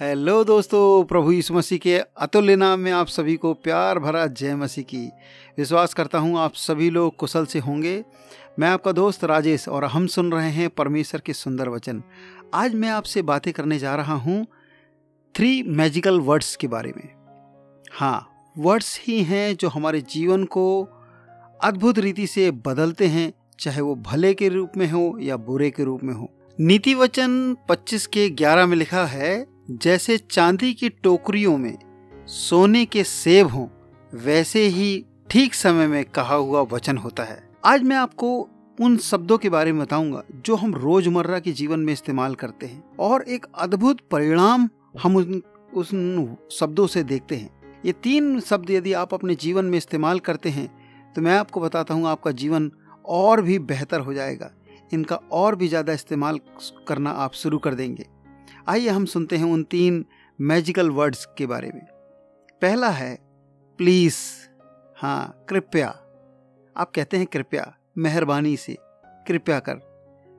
Hello दोस्तों, प्रभु यीशु मसीह के अतुल्य नाम में आप सभी को प्यार भरा जय मसीह की। विश्वास करता हूँ आप सभी लोग कुशल से होंगे। मैं आपका दोस्त राजेश और हम सुन रहे हैं परमेश्वर के सुंदर वचन। आज मैं आपसे बातें करने जा रहा हूँ थ्री मैजिकल वर्ड्स के बारे में। हाँ वर्ड्स ही हैं जो हमारे जीवन को अद्भुत रीति से बदलते हैं, चाहे वो भले के रूप में हो या बुरे के रूप में हो। नीति वचन 25 के 11 में लिखा है जैसे चांदी की टोकरियों में सोने के सेब हों, वैसे ही ठीक समय में कहा हुआ वचन होता है। आज मैं आपको उन शब्दों के बारे में बताऊँगा जो हम रोज़मर्रा के जीवन में इस्तेमाल करते हैं और एक अद्भुत परिणाम हम उन उन शब्दों से देखते हैं। ये तीन शब्द यदि आप अपने जीवन में इस्तेमाल करते हैं तो मैं आपको बताता हूँ आपका जीवन और भी बेहतर हो जाएगा। इनका और भी ज़्यादा इस्तेमाल करना आप शुरू कर देंगे। आइए हम सुनते हैं उन तीन मैजिकल वर्ड्स के बारे में। पहला है प्लीज़ हाँ कृपया। आप कहते हैं कृपया, मेहरबानी से। कृपया कर।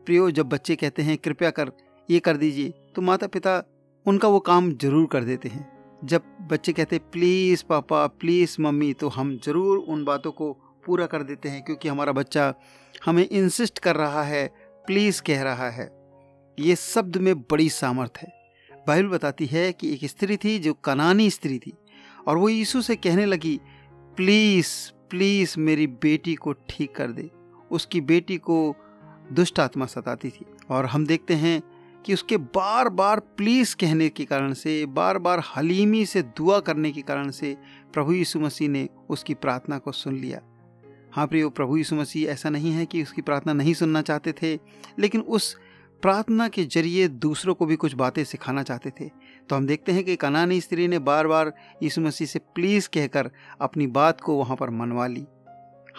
प्रियो, जब बच्चे कहते हैं, कृपया कर, ये कर दीजिए तो माता पिता उनका वो काम ज़रूर कर देते हैं। जब बच्चे कहते हैं, प्लीज़ पापा, प्लीज़ मम्मी तो हम ज़रूर उन बातों को पूरा कर देते हैं, क्योंकि हमारा बच्चा हमें इंसिस्ट कर रहा है, प्लीज़ कह रहा है। ये शब्द में बड़ी सामर्थ है। बाइबल बताती है कि एक स्त्री थी जो कनानी स्त्री थी और वो यीशु से कहने लगी, प्लीज़ प्लीज़ मेरी बेटी को ठीक कर दे। उसकी बेटी को दुष्ट आत्मा सताती थी और हम देखते हैं कि उसके बार बार प्लीज़ कहने के कारण से बार बार हलीमी से दुआ करने के कारण से प्रभु यीशु मसीह ने उसकी प्रार्थना को सुन लिया। हाँ प्रियो, प्रभु यीशु मसीह ऐसा नहीं है कि उसकी प्रार्थना नहीं सुनना चाहते थे, लेकिन उस प्रार्थना के ज़रिए दूसरों को भी कुछ बातें सिखाना चाहते थे तो हम देखते हैं कि कनानी स्त्री ने बार बार यीशु मसीह से प्लीज़ कहकर अपनी बात को वहाँ पर मनवा ली।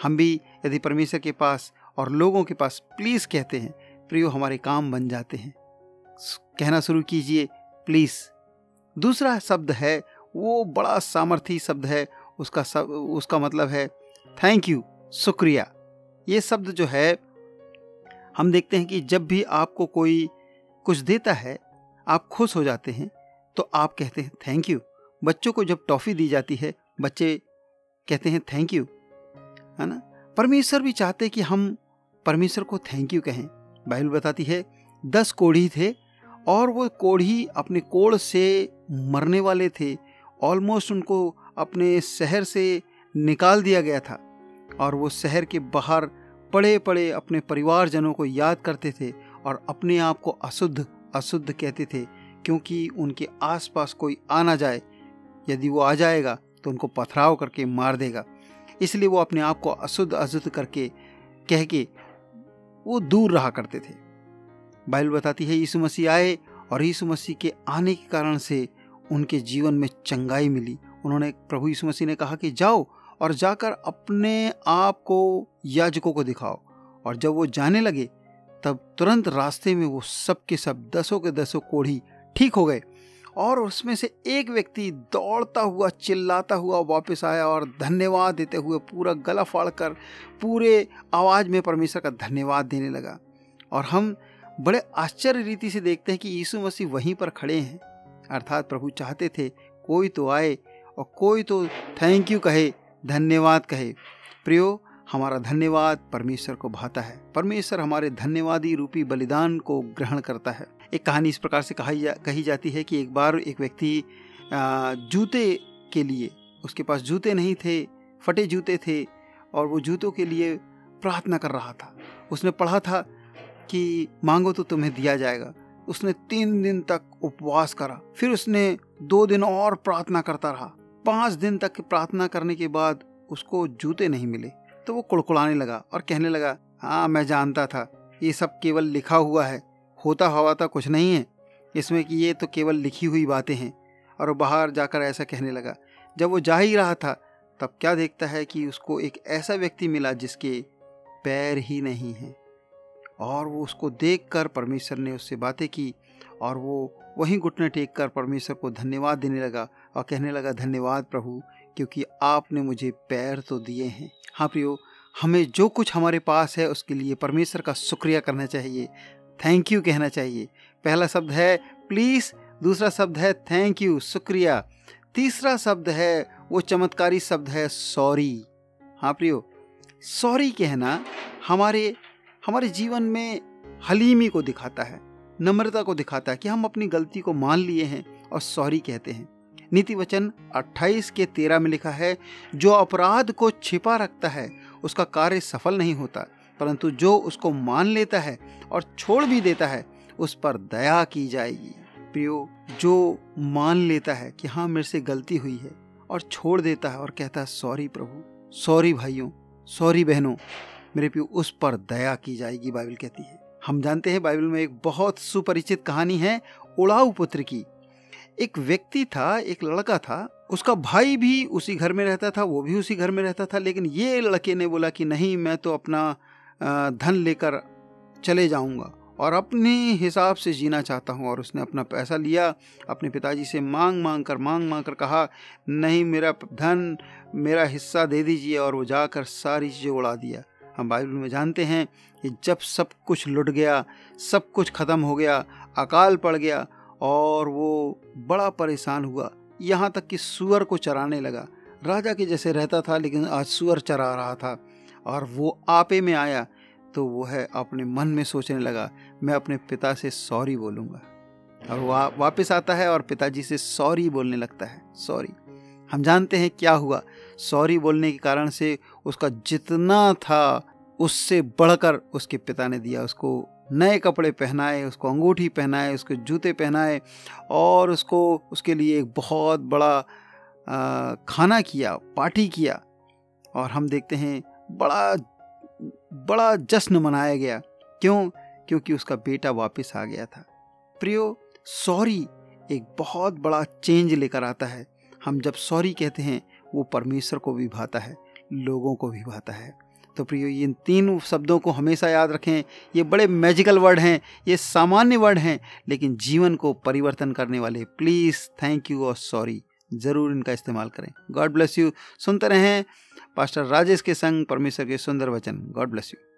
हम भी यदि परमेश्वर के पास और लोगों के पास प्लीज़ कहते हैं प्रियो हमारे काम बन जाते हैं। कहना शुरू कीजिए प्लीज़ दूसरा शब्द है, वो बड़ा सामर्थी शब्द है, उसका सब, उसका मतलब है थैंक यू शुक्रिया। ये शब्द जो है हम देखते हैं कि जब भी आपको कोई कुछ देता है, आप खुश हो जाते हैं तो आप कहते हैं थैंक यू बच्चों को जब टॉफ़ी दी जाती है, बच्चे कहते हैं थैंक यू है ना? परमेश्वर भी चाहते कि हम परमेश्वर को थैंक यू कहें। बाइबल बताती है, दस कोढ़ी थे और वो कोढ़ी अपने कोड़ से मरने वाले थे। ऑलमोस्ट उनको अपने शहर से निकाल दिया गया था और वो शहर के बाहर पड़े पड़े अपने परिवारजनों को याद करते थे और अपने आप को अशुद्ध अशुद्ध कहते थे, क्योंकि उनके आसपास कोई आ ना जाए। यदि वो आ जाएगा तो उनको पथराव करके मार देगा। इसलिए वो अपने आप को अशुद्ध अशुद्ध करके कह के वो दूर रहा करते थे। बाइबल बताती है, यीशु मसीह आए और यीशु मसीह के आने के कारण से उनके जीवन में चंगाई मिली। उन्होंने, प्रभु यीशु मसीह ने कहा कि, जाओ और जाकर अपने आप को, याजकों को दिखाओ। और जब वो जाने लगे, तब तुरंत रास्ते में वो सब के सब, दसों के दसों कोढ़ी ठीक हो गए और उसमें से एक व्यक्ति दौड़ता हुआ, चिल्लाता हुआ वापस आया और धन्यवाद देते हुए पूरा गला फाड़ कर पूरे आवाज़ में परमेश्वर का धन्यवाद देने लगा। और हम बड़े आश्चर्य रीति से देखते हैं कि यीशु मसीह वहीं पर खड़े हैं। अर्थात प्रभु चाहते थे, कोई तो आए और कोई तो थैंक यू कहे। धन्यवाद कहे। प्रियो, हमारा धन्यवाद परमेश्वर को भाता है। परमेश्वर हमारे धन्यवादी रूपी बलिदान को ग्रहण करता है। एक कहानी इस प्रकार से कही जा, कही जाती है कि एक बार एक व्यक्ति जूते के लिए, उसके पास जूते नहीं थे, फटे जूते थे, और वो जूतों के लिए प्रार्थना कर रहा था। उसने पढ़ा था कि मांगो तो तुम्हें दिया जाएगा। उसने तीन दिन तक उपवास करा। फिर उसने दो दिन और प्रार्थना करता रहा। पाँच दिन तक प्रार्थना करने के बाद उसको जूते नहीं मिले तो वो कुड़कुड़ाने लगा और कहने लगा हाँ मैं जानता था, ये सब केवल लिखा हुआ है, होता हुआ था, कुछ नहीं है। इसमें कि ये तो केवल लिखी हुई बातें हैं। और बाहर जाकर ऐसा कहने लगा, जब वो जा ही रहा था, तब क्या देखता है कि उसको एक ऐसा व्यक्ति मिला जिसके पैर ही नहीं हैं? और वो उसको देखकर परमेश्वर ने उससे बातें की और वो वहीं घुटने टेक कर परमेश्वर को धन्यवाद देने लगा और कहने लगा, धन्यवाद प्रभु, क्योंकि आपने मुझे पैर तो दिए हैं। हाँ प्रियो, हमें जो कुछ हमारे पास है उसके लिए परमेश्वर का शुक्रिया करना चाहिए। थैंक यू कहना चाहिए। पहला शब्द है, प्लीज़। दूसरा शब्द है, थैंक यू, शुक्रिया। तीसरा शब्द है, वो चमत्कारी शब्द है, सॉरी। हाँ प्रियो, सॉरी कहना हमारे हमारे जीवन में हलीमी को दिखाता है। नम्रता को दिखाता है कि हम अपनी गलती को मान लिए हैं और सॉरी कहते हैं। नीति वचन 28 के 13 में लिखा है, जो अपराध को छिपा रखता है, उसका कार्य सफल नहीं होता, परंतु जो उसको मान लेता है और छोड़ भी देता है, उस पर दया की जाएगी। प्रियो, जो मान लेता है कि हाँ मेरे से गलती हुई है और छोड़ देता है और कहता है, सॉरी प्रभु, सॉरी भाइयों, सॉरी बहनों, मेरे प्रियो, उस पर दया की जाएगी, बाइबल कहती है। हम जानते हैं बाइबल में एक बहुत सुपरिचित कहानी है उड़ाऊ पुत्र की। एक व्यक्ति था, एक लड़का था, उसका भाई भी उसी घर में रहता था, वो भी उसी घर में रहता था, लेकिन ये लड़के ने बोला कि नहीं, मैं तो अपना धन लेकर चले जाऊँगा और अपने हिसाब से जीना चाहता हूँ। और उसने अपना पैसा लिया, अपने पिताजी से मांग मांग कर, मांग मांग कर कहा, नहीं, मेरा धन मेरा हिस्सा दे दीजिए। और वो जाकर सारी चीज़ें उड़ा दिया। हम बाइबल में जानते हैं कि जब सब कुछ लुट गया, सब कुछ ख़त्म हो गया, अकाल पड़ गया और वो बड़ा परेशान हुआ। यहाँ तक कि सुअर को चराने लगा। राजा के जैसे रहता था लेकिन आज सुअर चरा रहा था और वो आपे में आया तो वो है अपने मन में सोचने लगा, मैं अपने पिता से सॉरी बोलूँगा। और वो वापस आता है और पिताजी से सॉरी बोलने लगता है। सॉरी। हम जानते हैं क्या हुआ। सॉरी बोलने के कारण से उसका जितना था उससे बढ़कर उसके पिता ने दिया, उसको नए कपड़े पहनाए, उसको अंगूठी पहनाए, उसको जूते पहनाए और उसको, उसके लिए एक बहुत बड़ा खाना किया, पार्टी किया और हम देखते हैं बड़ा बड़ा जश्न मनाया गया। क्यों? क्योंकि उसका बेटा वापस आ गया था। प्रियो, सॉरी एक बहुत बड़ा चेंज लेकर आता है। हम जब सॉरी कहते हैं, वो परमेश्वर को भी भाता है, लोगों को भी भाता है। तो प्रियो इन तीन शब्दों को हमेशा याद रखें। ये बड़े मैजिकल वर्ड हैं, ये सामान्य वर्ड हैं, लेकिन जीवन को परिवर्तन करने वाले। प्लीज़ थैंक यू और सॉरी ज़रूर इनका इस्तेमाल करें। गॉड ब्लेस यू सुनते रहें पास्टर राजेश के संग परमेश्वर के सुंदर वचन। God bless you